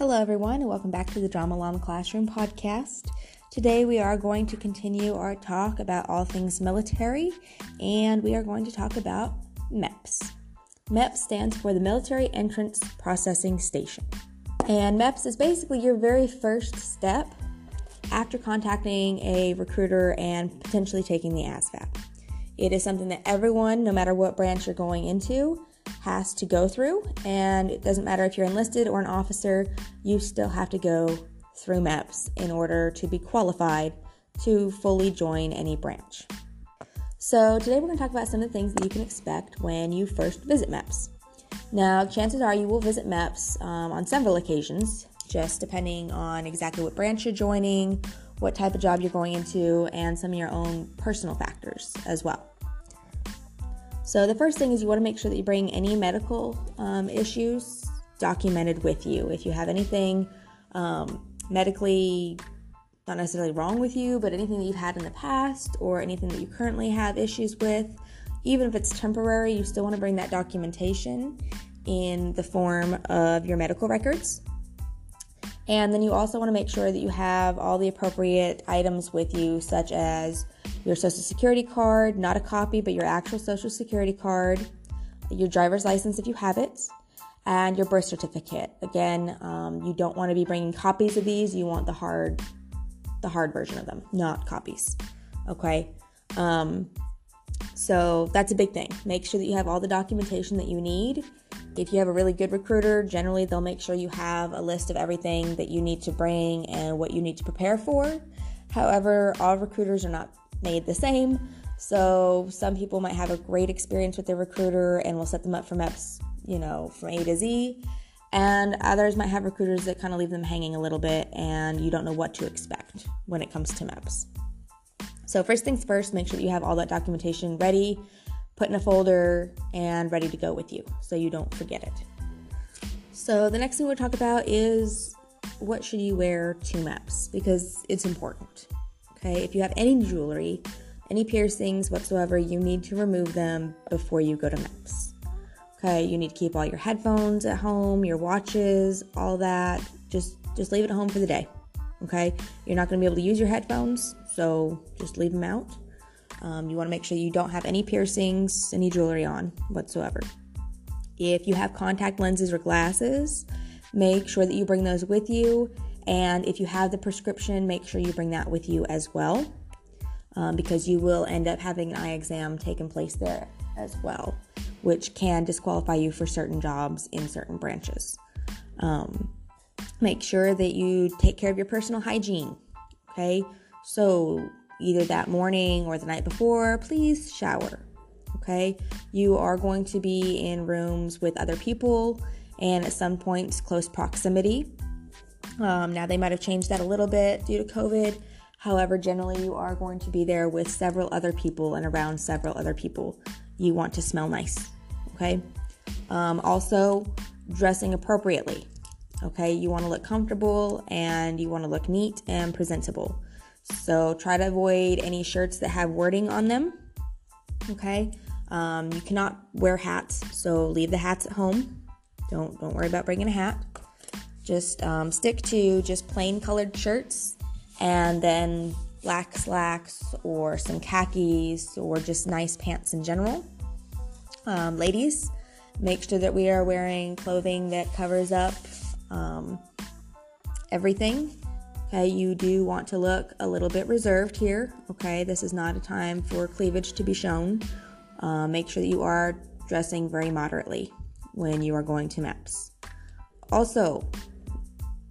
Hello, everyone, and welcome back to the Drama Llama Classroom podcast. Today, we are going to continue our talk about all things military, and we are going to talk about MEPS. MEPS stands for the Military Entrance Processing Station. And MEPS is basically your very first step after contacting a recruiter and potentially taking the ASVAB. It is something that everyone, no matter what branch you're going into, has to go through. And it doesn't matter if you're enlisted or an officer, you still have to go through MEPS in order to be qualified to fully join any branch. So, today we're going to talk about some of the things that you can expect when you first visit MEPS. Now, chances are you will visit MEPS um, on several occasions, just depending on exactly what branch you're joining, what type of job you're going into, and some of your own personal factors as well. So, the first thing is you want to make sure that you bring any medical um, issues documented with you. If you have anything um, medically not necessarily wrong with you, but anything that you've had in the past or anything that you currently have issues with, even if it's temporary, you still want to bring that documentation in the form of your medical records. And then you also want to make sure that you have all the appropriate items with you, such as your social security card, not a copy, but your actual social security card, your driver's license if you have it, and your birth certificate. Again, um, you don't want to be bringing copies of these. You want the hard, the hard version of them, not copies. Okay. Um, so that's a big thing. Make sure that you have all the documentation that you need. If you have a really good recruiter, generally they'll make sure you have a list of everything that you need to bring and what you need to prepare for. However, all recruiters are not made the same. So some people might have a great experience with their recruiter and will set them up for MEPS, you know, from A to Z. And others might have recruiters that kind of leave them hanging a little bit and you don't know what to expect when it comes to MEPS. So, first things first, make sure that you have all that documentation ready, put in a folder, and ready to go with you so you don't forget it. So, the next thing we'll talk about is what should you wear to MEPS because it's important. Okay, if you have any jewelry, any piercings whatsoever, you need to remove them before you go to MEPS. Okay, you need to keep all your headphones at home, your watches, all that. Just just leave it at home for the day. Okay, you're not going to be able to use your headphones, so just leave them out. Um, you want to make sure you don't have any piercings, any jewelry on whatsoever. If you have contact lenses or glasses, make sure that you bring those with you and if you have the prescription, make sure you bring that with you as well, um, because you will end up having an eye exam taking place there as well, which can disqualify you for certain jobs in certain branches. Um, make sure that you take care of your personal hygiene. Okay, so either that morning or the night before, please shower. Okay, you are going to be in rooms with other people and at some points close proximity. Um, now, they might have changed that a little bit due to COVID. However, generally, you are going to be there with several other people and around several other people. You want to smell nice, okay? Um, also, dressing appropriately, okay? You want to look comfortable and you want to look neat and presentable. So, try to avoid any shirts that have wording on them, okay? Um, you cannot wear hats, so leave the hats at home. Don't don't worry about bringing a hat. Just um, stick to just plain colored shirts and then black slacks or some khakis or just nice pants in general. Um, ladies, make sure that we are wearing clothing that covers up um, everything. Okay, you do want to look a little bit reserved here. Okay, this is not a time for cleavage to be shown. Uh, make sure that you are dressing very moderately when you are going to MEPS. Also,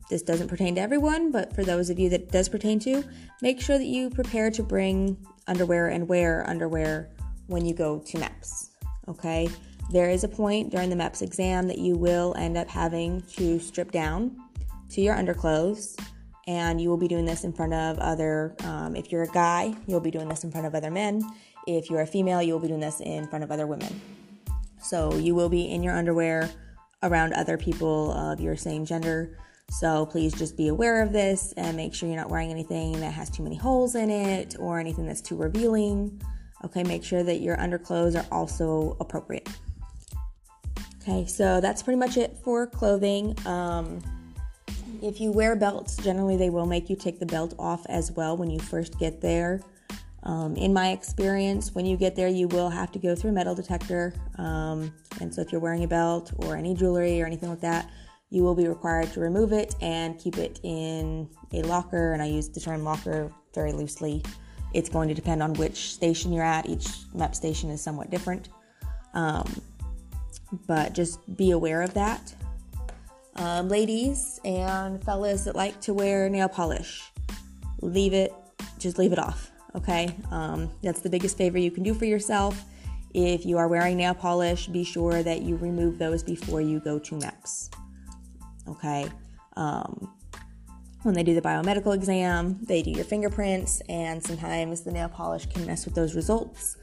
this doesn't pertain to everyone, but for those of you that does pertain to, make sure that you prepare to bring underwear and wear underwear when you go to MEPS. Okay? There is a point during the MEPS exam that you will end up having to strip down to your underclothes, and you will be doing this in front of other, um, if you're a guy, you'll be doing this in front of other men. If you're a female, you'll be doing this in front of other women. So you will be in your underwear around other people of your same gender so please just be aware of this and make sure you're not wearing anything that has too many holes in it or anything that's too revealing. Okay, make sure that your underclothes are also appropriate. Okay, so that's pretty much it for clothing. Um, If you wear belts, generally they will make you take the belt off as well when you first get there. Um, in my experience, when you get there, you will have to go through a metal detector. Um, and so, if you're wearing a belt or any jewelry or anything like that, you will be required to remove it and keep it in a locker. And I use the term locker very loosely. It's going to depend on which station you're at. Each MEPS station is somewhat different. Um, but just be aware of that. Um, ladies and fellas that like to wear nail polish, leave it, just leave it off, okay? Um, that's the biggest favor you can do for yourself. If you are wearing nail polish, be sure that you remove those before you go to MEPS, okay? Um, when they do the biomedical exam, they do your fingerprints, and sometimes the nail polish can mess with those results.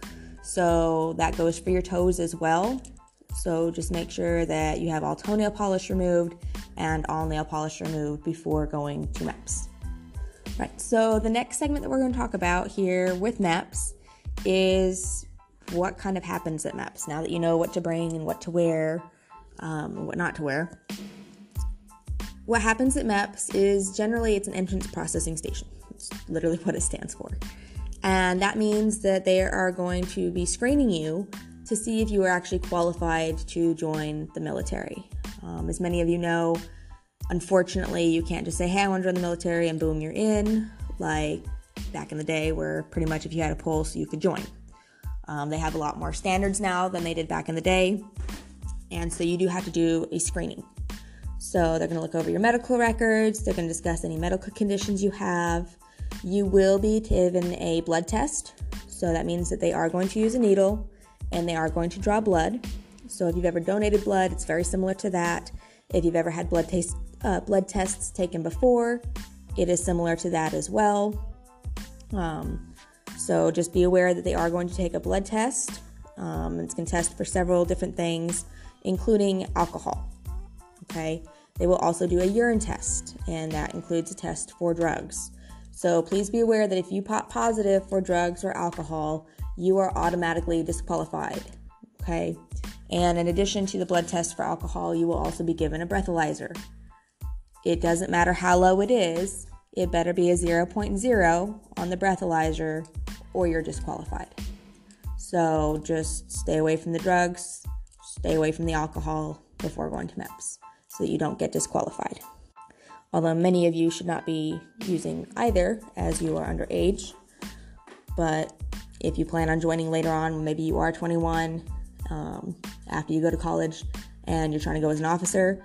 So that goes for your toes as well. So just make sure that you have all toenail polish removed and all nail polish removed before going to MEPS. Right, so the next segment that we're going to talk about here with MEPS is what kind of happens at MEPS. Now that you know what to bring and what to wear, um, what not to wear, what happens at MEPS is generally it's an entrance processing station. It's literally what it stands for. And that means that they are going to be screening you to see if you are actually qualified to join the military. Um, as many of you know, unfortunately, you can't just say, hey, I want to join the military and boom, you're in. Like back in the day, where pretty much if you had a pulse, you could join. Um, they have a lot more standards now than they did back in the day. And so you do have to do a screening. So they're going to look over your medical records, they're going to discuss any medical conditions you have. You will be given a blood test. So that means that they are going to use a needle and they are going to draw blood. So if you've ever donated blood, it's very similar to that. If you've ever had blood, taste, uh, blood tests taken before, it is similar to that as well. Um, so just be aware that they are going to take a blood test. Um, it's going to test for several different things, including alcohol. Okay. They will also do a urine test, and that includes a test for drugs. So please be aware that if you pop positive for drugs or alcohol, you are automatically disqualified. Okay. And in addition to the blood test for alcohol, you will also be given a breathalyzer. It doesn't matter how low it is, it better be a 0.0 on the breathalyzer or you're disqualified. So just stay away from the drugs, stay away from the alcohol before going to MEPS so that you don't get disqualified. Although many of you should not be using either as you are underage, but if you plan on joining later on, maybe you are 21 um, after you go to college and you're trying to go as an officer,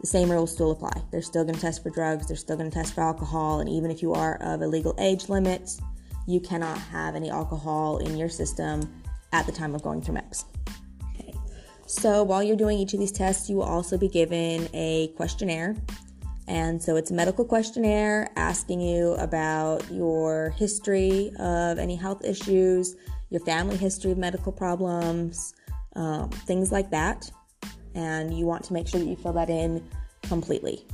the same rules still apply. They're still going to test for drugs, they're still going to test for alcohol, and even if you are of a legal age limit, you cannot have any alcohol in your system at the time of going through MEPS. Okay. So while you're doing each of these tests, you will also be given a questionnaire and so it's a medical questionnaire asking you about your history of any health issues, your family history of medical problems, um, things like that. And you want to make sure that you fill that in completely.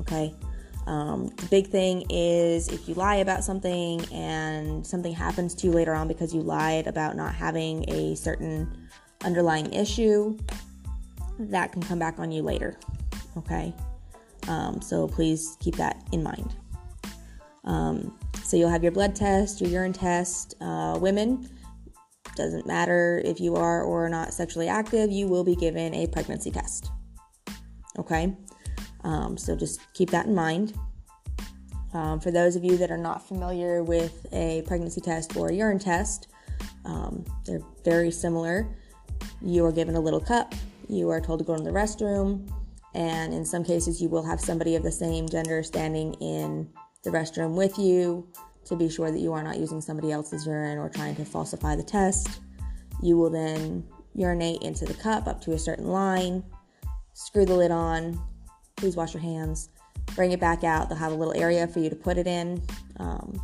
Okay. Um, the big thing is if you lie about something and something happens to you later on because you lied about not having a certain underlying issue, that can come back on you later. Okay. Um, so please keep that in mind. Um, so you'll have your blood test, your urine test. Uh, women, doesn't matter if you are or not sexually active, you will be given a pregnancy test. Okay? Um, so just keep that in mind. Um, for those of you that are not familiar with a pregnancy test or a urine test, um, they're very similar. You are given a little cup, you are told to go to the restroom, and in some cases, you will have somebody of the same gender standing in the restroom with you to be sure that you are not using somebody else's urine or trying to falsify the test. You will then urinate into the cup up to a certain line, screw the lid on, please wash your hands, bring it back out. They'll have a little area for you to put it in. Um,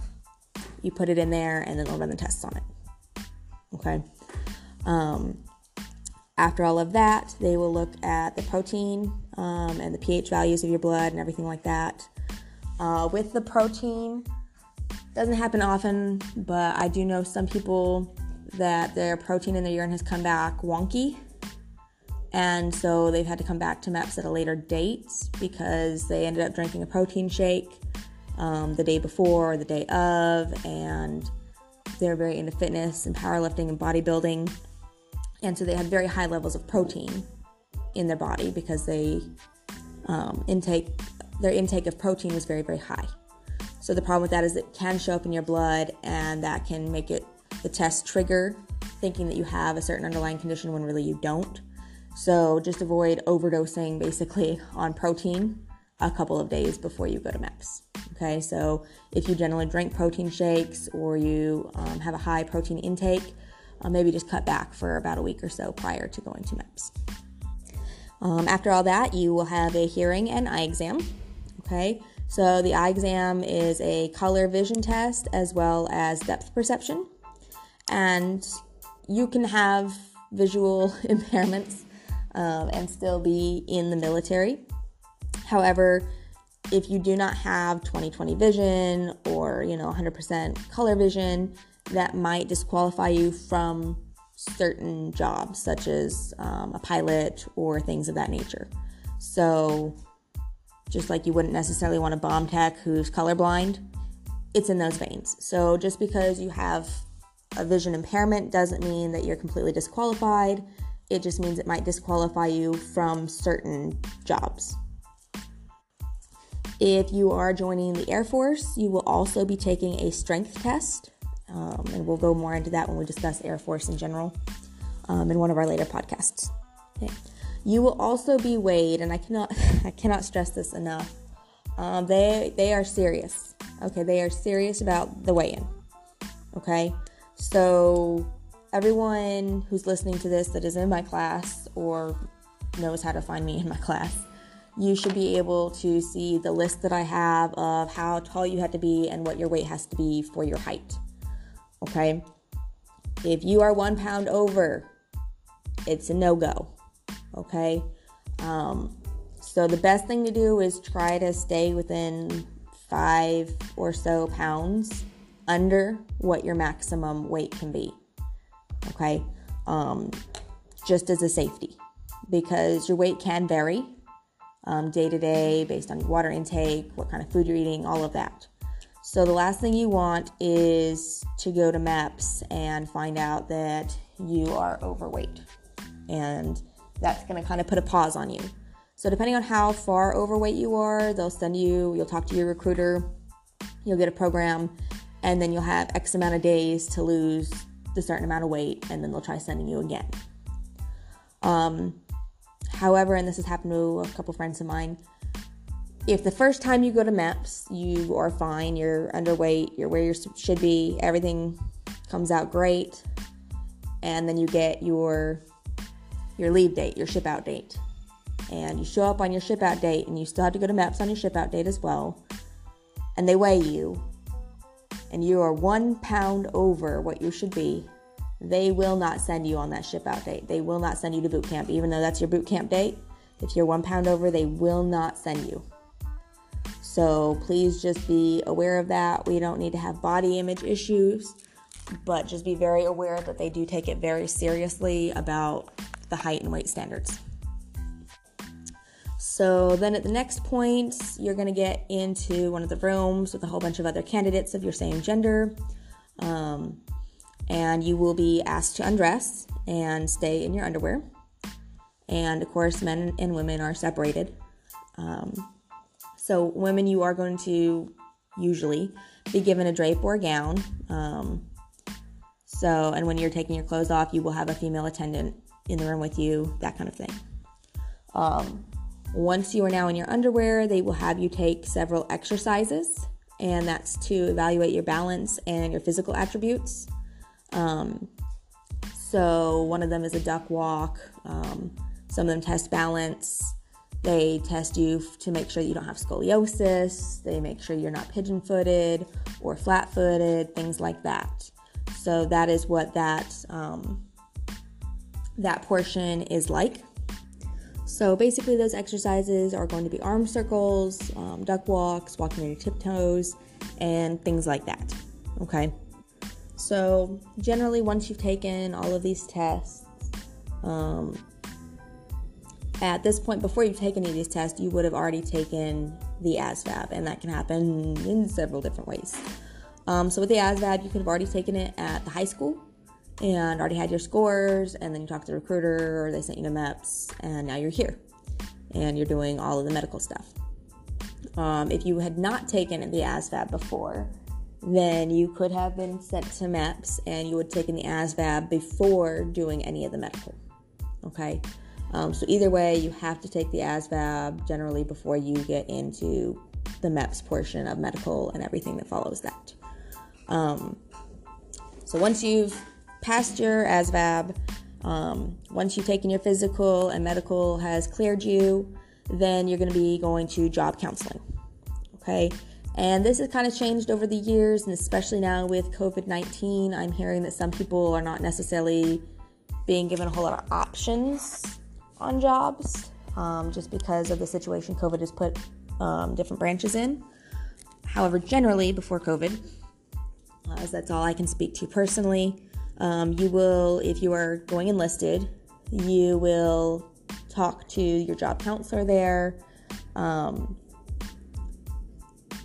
you put it in there, and then they'll run the tests on it. Okay. Um, after all of that, they will look at the protein um, and the pH values of your blood and everything like that. Uh, with the protein, doesn't happen often, but I do know some people that their protein in their urine has come back wonky. And so they've had to come back to MEPS at a later date because they ended up drinking a protein shake um, the day before or the day of, and they're very into fitness and powerlifting and bodybuilding. And so they had very high levels of protein in their body because they um, intake their intake of protein was very very high. So the problem with that is it can show up in your blood, and that can make it the test trigger thinking that you have a certain underlying condition when really you don't. So just avoid overdosing basically on protein a couple of days before you go to MEPS. Okay, so if you generally drink protein shakes or you um, have a high protein intake, uh, maybe just cut back for about a week or so prior to going to MEPS. Um, after all that, you will have a hearing and eye exam. Okay, so the eye exam is a color vision test as well as depth perception, and you can have visual impairments um, and still be in the military. However, if you do not have 20/20 vision or you know 100% color vision, that might disqualify you from certain jobs, such as um, a pilot or things of that nature. So, just like you wouldn't necessarily want a bomb tech who's colorblind, it's in those veins. So, just because you have a vision impairment doesn't mean that you're completely disqualified. It just means it might disqualify you from certain jobs. If you are joining the Air Force, you will also be taking a strength test. Um, and we'll go more into that when we discuss Air Force in general um, in one of our later podcasts. Okay. You will also be weighed, and I cannot I cannot stress this enough. Um, they they are serious. Okay, they are serious about the weigh-in. Okay, so everyone who's listening to this that is in my class or knows how to find me in my class, you should be able to see the list that I have of how tall you have to be and what your weight has to be for your height. Okay? If you are one pound over, it's a no go. Okay? Um, so the best thing to do is try to stay within five or so pounds under what your maximum weight can be okay? Um, just as a safety because your weight can vary um, day to day based on water intake, what kind of food you're eating, all of that. So, the last thing you want is to go to MEPS and find out that you are overweight. And that's going to kind of put a pause on you. So, depending on how far overweight you are, they'll send you, you'll talk to your recruiter, you'll get a program, and then you'll have X amount of days to lose the certain amount of weight and then they'll try sending you again. Um, however, and this has happened to a couple friends of mine, if the first time you go to MEPS, you are fine, you're underweight, you're where you should be, everything comes out great, and then you get your your leave date, your ship out date, and you show up on your ship out date, and you still have to go to MEPS on your ship out date as well, and they weigh you, and you are one pound over what you should be, they will not send you on that ship out date. They will not send you to boot camp, even though that's your boot camp date. If you're one pound over, they will not send you. So please just be aware of that. We don't need to have body image issues, but just be very aware that they do take it very seriously about the height and weight standards. So then at the next point, you're going to get into one of the rooms with a whole bunch of other candidates of your same gender. Um, and you will be asked to undress and stay in your underwear. And of course, men and women are separated. Um, so, women, you are going to usually be given a drape or a gown. Um, so, and when you're taking your clothes off, you will have a female attendant in the room with you, that kind of thing. Um, once you are now in your underwear, they will have you take several exercises, and that's to evaluate your balance and your physical attributes. Um, so, one of them is a duck walk, um, some of them test balance. They test you to make sure you don't have scoliosis. They make sure you're not pigeon footed or flat footed, things like that. So, that is what that, um, that portion is like. So basically, those exercises are going to be arm circles, um, duck walks, walking on your tiptoes, and things like that. Okay. So generally, once you've taken all of these tests, um, at this point, before you take any of these tests, you would have already taken the ASVAB, and that can happen in several different ways. Um, so with the ASVAB, you could have already taken it at the high school and already had your scores, and then you talked to the recruiter, or they sent you to MEPS, and now you're here, and you're doing all of the medical stuff. Um, if you had not taken the ASVAB before, then you could have been sent to MEPS, and you would have taken the ASVAB before doing any of the medical. Okay, um, so either way, you have to take the ASVAB generally before you get into the MEPS portion of medical and everything that follows that. Um, so once you've passed your ASVAB, um, once you've taken your physical and medical has cleared you, then you're going to be going to job counseling. Okay. And this has kind of changed over the years, and especially now with COVID 19, I'm hearing that some people are not necessarily being given a whole lot of options on jobs um, just because of the situation COVID has put um, different branches in. However, generally, before COVID, uh, as that's all I can speak to personally, um, you will, if you are going enlisted, you will talk to your job counselor there. Um,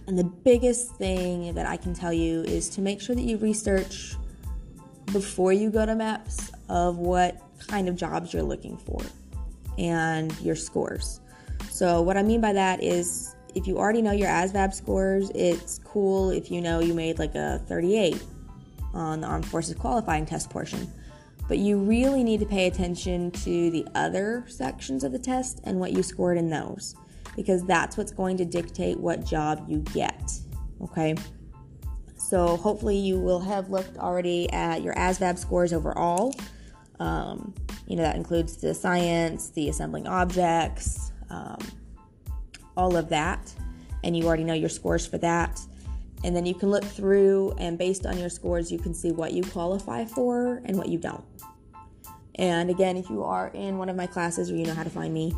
and the biggest thing that I can tell you is to make sure that you research before you go to MEPS of what kind of jobs you're looking for and your scores. So, what I mean by that is if you already know your ASVAB scores, it's cool if you know you made like a 38 on the Armed Forces qualifying test portion. But you really need to pay attention to the other sections of the test and what you scored in those because that's what's going to dictate what job you get. Okay? So hopefully you will have looked already at your ASVAB scores overall. Um, you know, that includes the science, the assembling objects, um, all of that. And you already know your scores for that. And then you can look through, and based on your scores, you can see what you qualify for and what you don't. And again, if you are in one of my classes or you know how to find me,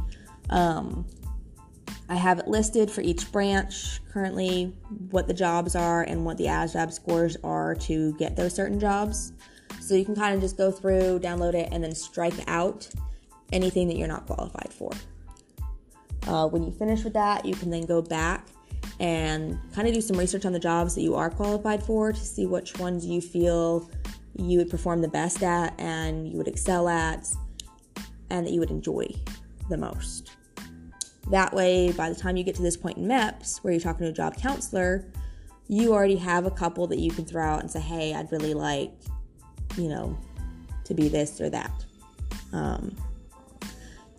um, I have it listed for each branch currently what the jobs are and what the ASVAB scores are to get those certain jobs. So you can kind of just go through, download it, and then strike out anything that you're not qualified for. Uh, when you finish with that, you can then go back and kind of do some research on the jobs that you are qualified for to see which ones you feel you would perform the best at and you would excel at and that you would enjoy the most. That way, by the time you get to this point in MEPS where you're talking to a job counselor, you already have a couple that you can throw out and say, hey, I'd really like, you know, to be this or that. Um,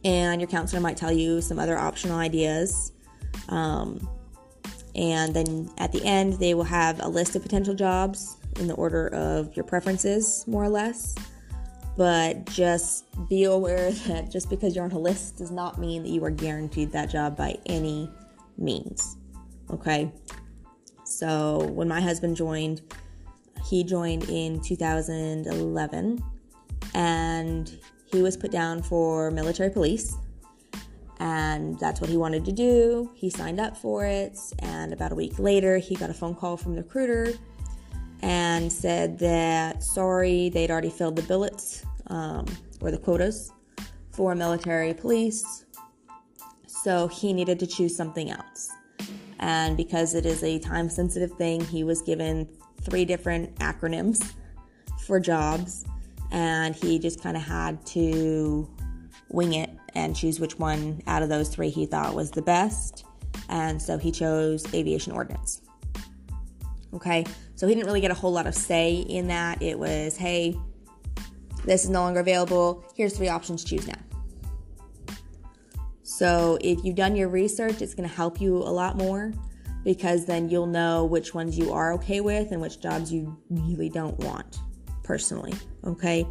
and your counselor might tell you some other optional ideas. Um, and then at the end, they will have a list of potential jobs in the order of your preferences, more or less. But just be aware that just because you're on a list does not mean that you are guaranteed that job by any means. Okay? So when my husband joined, he joined in 2011 and he was put down for military police and that's what he wanted to do. He signed up for it, and about a week later, he got a phone call from the recruiter and said that sorry, they'd already filled the billets um, or the quotas for military police, so he needed to choose something else. And because it is a time sensitive thing, he was given three different acronyms for jobs, and he just kind of had to wing it and choose which one out of those three he thought was the best. And so he chose aviation ordnance. Okay, so he didn't really get a whole lot of say in that. It was, hey, this is no longer available. Here's three options, to choose now. So if you've done your research, it's going to help you a lot more because then you'll know which ones you are okay with and which jobs you really don't want personally. Okay,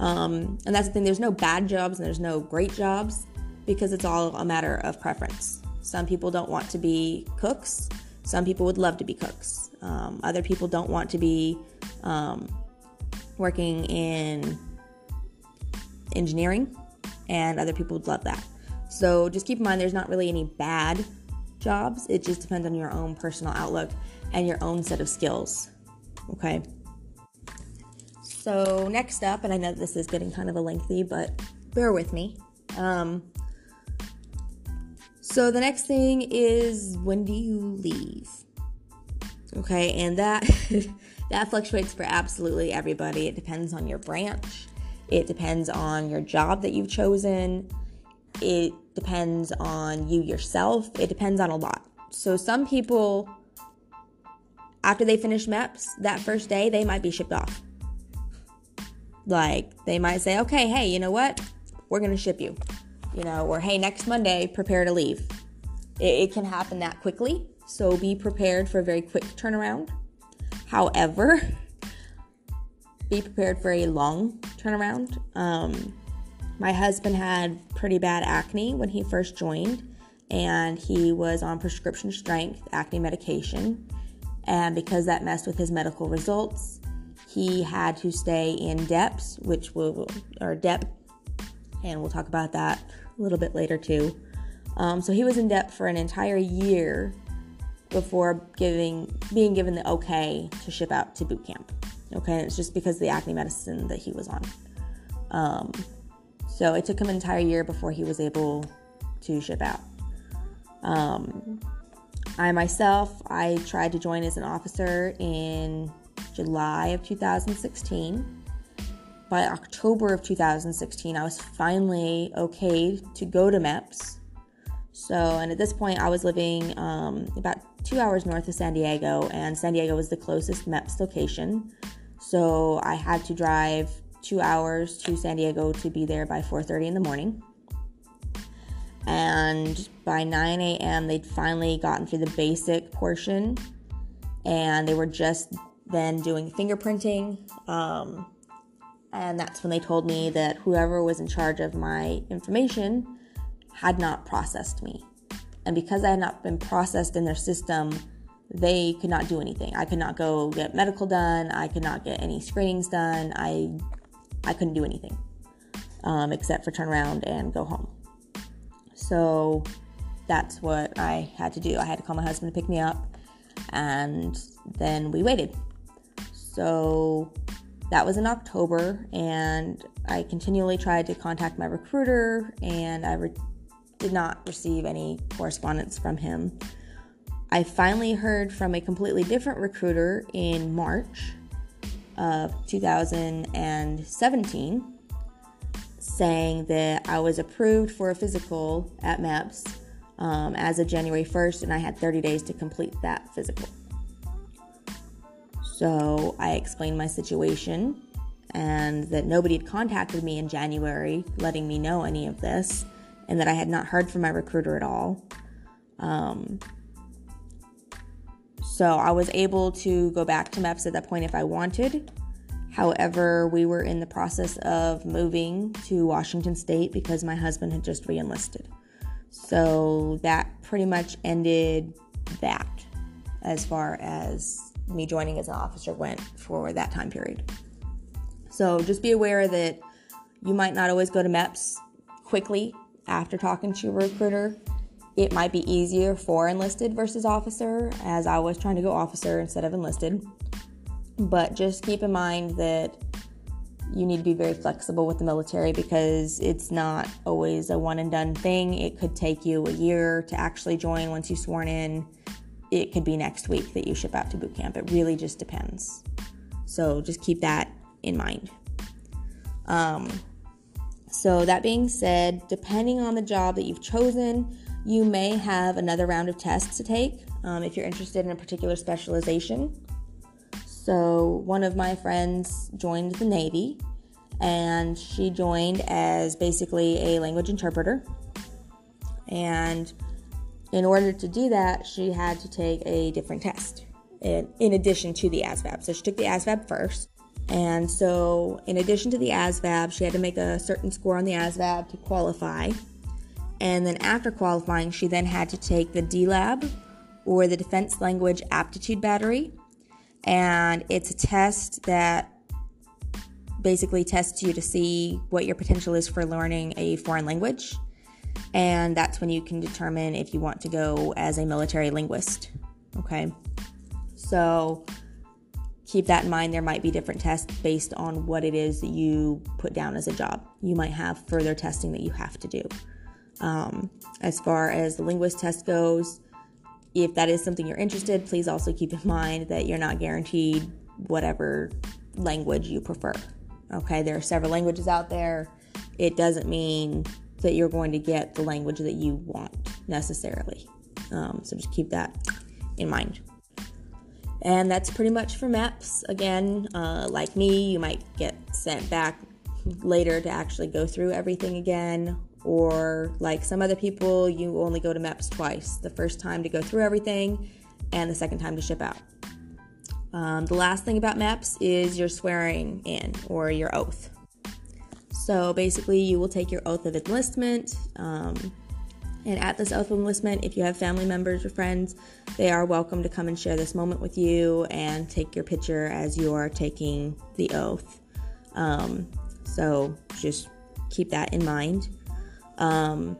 um, and that's the thing, there's no bad jobs and there's no great jobs because it's all a matter of preference. Some people don't want to be cooks, some people would love to be cooks. Um, other people don't want to be um, working in engineering, and other people would love that. So just keep in mind there's not really any bad jobs, it just depends on your own personal outlook and your own set of skills. Okay. So, next up, and I know this is getting kind of a lengthy, but bear with me. Um, So the next thing is when do you leave? Okay, and that that fluctuates for absolutely everybody. It depends on your branch. It depends on your job that you've chosen. It depends on you yourself. It depends on a lot. So some people after they finish MEPS that first day, they might be shipped off. Like they might say, "Okay, hey, you know what? We're to ship you." You know, or hey, next Monday, prepare to leave. It, it can happen that quickly. So be prepared for a very quick turnaround. However, be prepared for a long turnaround. Um, my husband had pretty bad acne when he first joined, and he was on prescription strength acne medication. And because that messed with his medical results, he had to stay in DEPS, which will, or DEP, and we'll talk about that a little bit later too. Um, so he was in DEP for an entire year before giving being given the okay to ship out to boot camp. Okay, it's just because the acne medicine that he was on. Um, so it took him an entire year before he was able to ship out. Um, I myself, I tried to join as an officer in July of 2016. By October of 2016, I was finally okay to go to MEPS. So, and at this point, I was living um, about two hours north of San Diego, and San Diego was the closest MEPS location. So I had to drive two hours to San Diego to be there by 4:30 in the morning. And by 9 a.m., they'd finally gotten through the basic portion, and they were just then doing fingerprinting. Um, and that's when they told me that whoever was in charge of my information had not processed me. And because I had not been processed in their system, they could not do anything. I could not go get medical done. I could not get any screenings done. I I couldn't do anything um, except for turn around and go home. So that's what I had to do. I had to call my husband to pick me up, and then we waited. So that was in October, and I continually tried to contact my recruiter, and I re- did not receive any correspondence from him. I finally heard from a completely different recruiter in March of 2017 saying that I was approved for a physical at MEPS um, as of January 1st, and I had 30 days to complete that physical. So I explained my situation and that nobody had contacted me in January letting me know any of this and that I had not heard from my recruiter at all. Um, so I was able to go back to MEPS at that point if I wanted. However, we were in the process of moving to Washington State because my husband had just re enlisted. So that pretty much ended that as far as me joining as an officer went for that time period. So just be aware that you might not always go to MEPS quickly after talking to your recruiter. It might be easier for enlisted versus officer, as I was trying to go officer instead of enlisted. But just keep in mind that you need to be very flexible with the military because it's not always a one and done thing. It could take you a year to actually join once you've sworn in. It could be next week that you ship out to boot camp. It really just depends. So just keep that in mind. Um, so, that being said, depending on the job that you've chosen, you may have another round of tests to take um, if you're interested in a particular specialization. So, one of my friends joined the Navy and she joined as basically a language interpreter. And in order to do that, she had to take a different test in, in addition to the ASVAB. So, she took the ASVAB first. And so, in addition to the ASVAB, she had to make a certain score on the ASVAB to qualify. And then, after qualifying, she then had to take the DLAB or the Defense Language Aptitude Battery. And it's a test that basically tests you to see what your potential is for learning a foreign language. And that's when you can determine if you want to go as a military linguist. Okay. So, keep that in mind. There might be different tests based on what it is that you put down as a job. You might have further testing that you have to do. Um, as far as the linguist test goes, if that is something you're interested, please also keep in mind that you're not guaranteed whatever language you prefer. Okay, there are several languages out there. It doesn't mean that you're going to get the language that you want necessarily. Um, so just keep that in mind. And that's pretty much for MEPS. Again, uh, like me, you might get sent back later to actually go through everything again. Or like some other people, you only go to MEPS twice the first time to go through everything, and the second time to ship out. Um, the last thing about MEPS is your swearing in or your oath. So basically, you will take your oath of enlistment. Um, and at this oath of enlistment, if you have family members or friends, they are welcome to come and share this moment with you and take your picture as you are taking the oath. Um, so just keep that in mind. Um,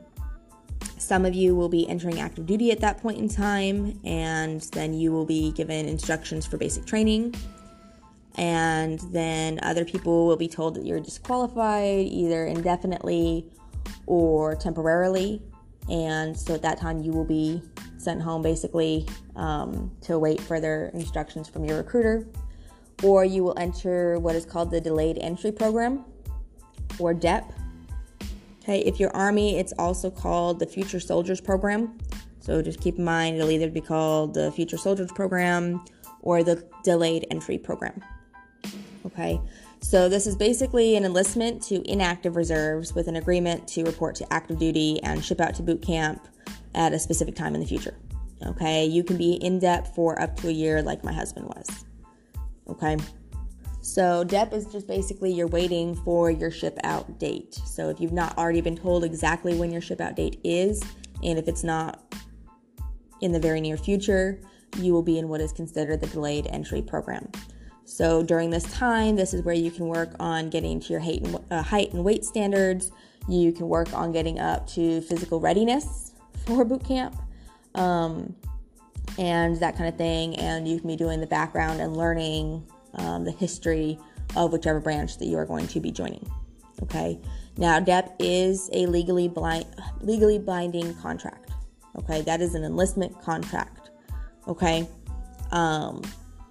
some of you will be entering active duty at that point in time, and then you will be given instructions for basic training and then other people will be told that you're disqualified either indefinitely or temporarily. And so at that time, you will be sent home basically um, to await further instructions from your recruiter. Or you will enter what is called the Delayed Entry Program or DEP. Okay, if you're Army, it's also called the Future Soldiers Program. So just keep in mind, it'll either be called the Future Soldiers Program or the Delayed Entry Program. Okay, so this is basically an enlistment to inactive reserves with an agreement to report to active duty and ship out to boot camp at a specific time in the future. Okay, you can be in DEP for up to a year, like my husband was. Okay, so DEP is just basically you're waiting for your ship out date. So if you've not already been told exactly when your ship out date is, and if it's not in the very near future, you will be in what is considered the delayed entry program. So during this time, this is where you can work on getting to your height and, uh, height and weight standards. You can work on getting up to physical readiness for boot camp um, and that kind of thing. And you can be doing the background and learning um, the history of whichever branch that you are going to be joining. Okay. Now, DEP is a legally blind, legally binding contract. Okay, that is an enlistment contract. Okay. Um,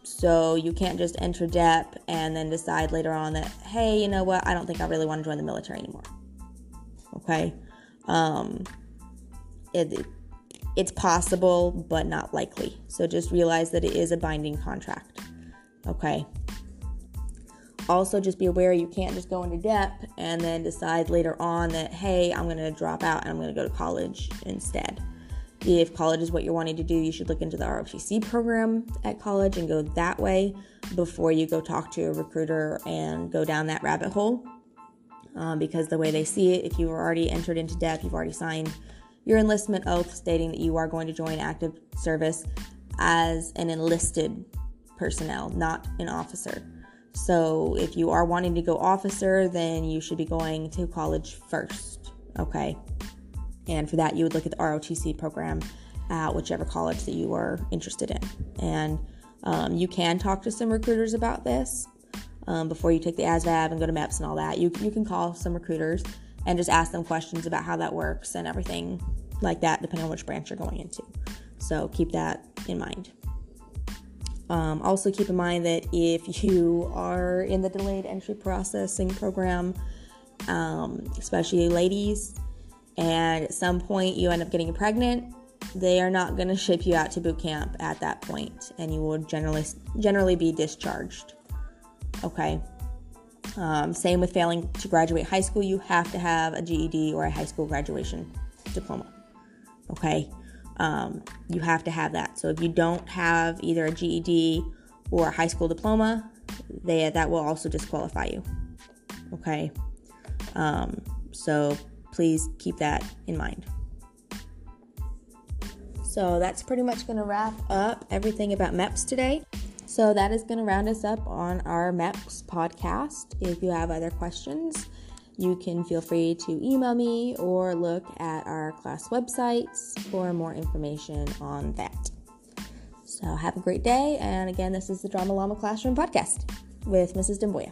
so you can't just enter DEP and then decide later on that, hey, you know what, I don't think I really want to join the military anymore. Okay? Um, it, it's possible, but not likely. So just realize that it is a binding contract. Okay? Also, just be aware you can't just go into DEP and then decide later on that, hey, I'm going to drop out and I'm going to go to college instead. If college is what you're wanting to do, you should look into the ROTC program at college and go that way before you go talk to a recruiter and go down that rabbit hole. Um, because the way they see it, if you've already entered into DEP, you've already signed your enlistment oath stating that you are going to join active service as an enlisted personnel, not an officer. So if you are wanting to go officer, then you should be going to college first. Okay. And for that, you would look at the ROTC program at whichever college that you are interested in. And um, you can talk to some recruiters about this um, before you take the ASVAB and go to MEPS and all that. You, you can call some recruiters and just ask them questions about how that works and everything like that, depending on which branch you're going into. So keep that in mind. Um, also, keep in mind that if you are in the delayed entry processing program, um, especially ladies, and at some point you end up getting pregnant, they are not going to ship you out to boot camp at that point, and you will generally generally be discharged. Okay. Um, same with failing to graduate high school, you have to have a GED or a high school graduation diploma. Okay. Um, you have to have that. So if you don't have either a GED or a high school diploma, they that will also disqualify you. Okay. Um, so please keep that in mind. So that's pretty much going to wrap up everything about MEPS today. So that is going to round us up on our MEPS podcast. If you have other questions, you can feel free to email me or look at our class websites for more information on that. So have a great day. And again, this is the Drama Llama Classroom podcast with Mrs. Demboya.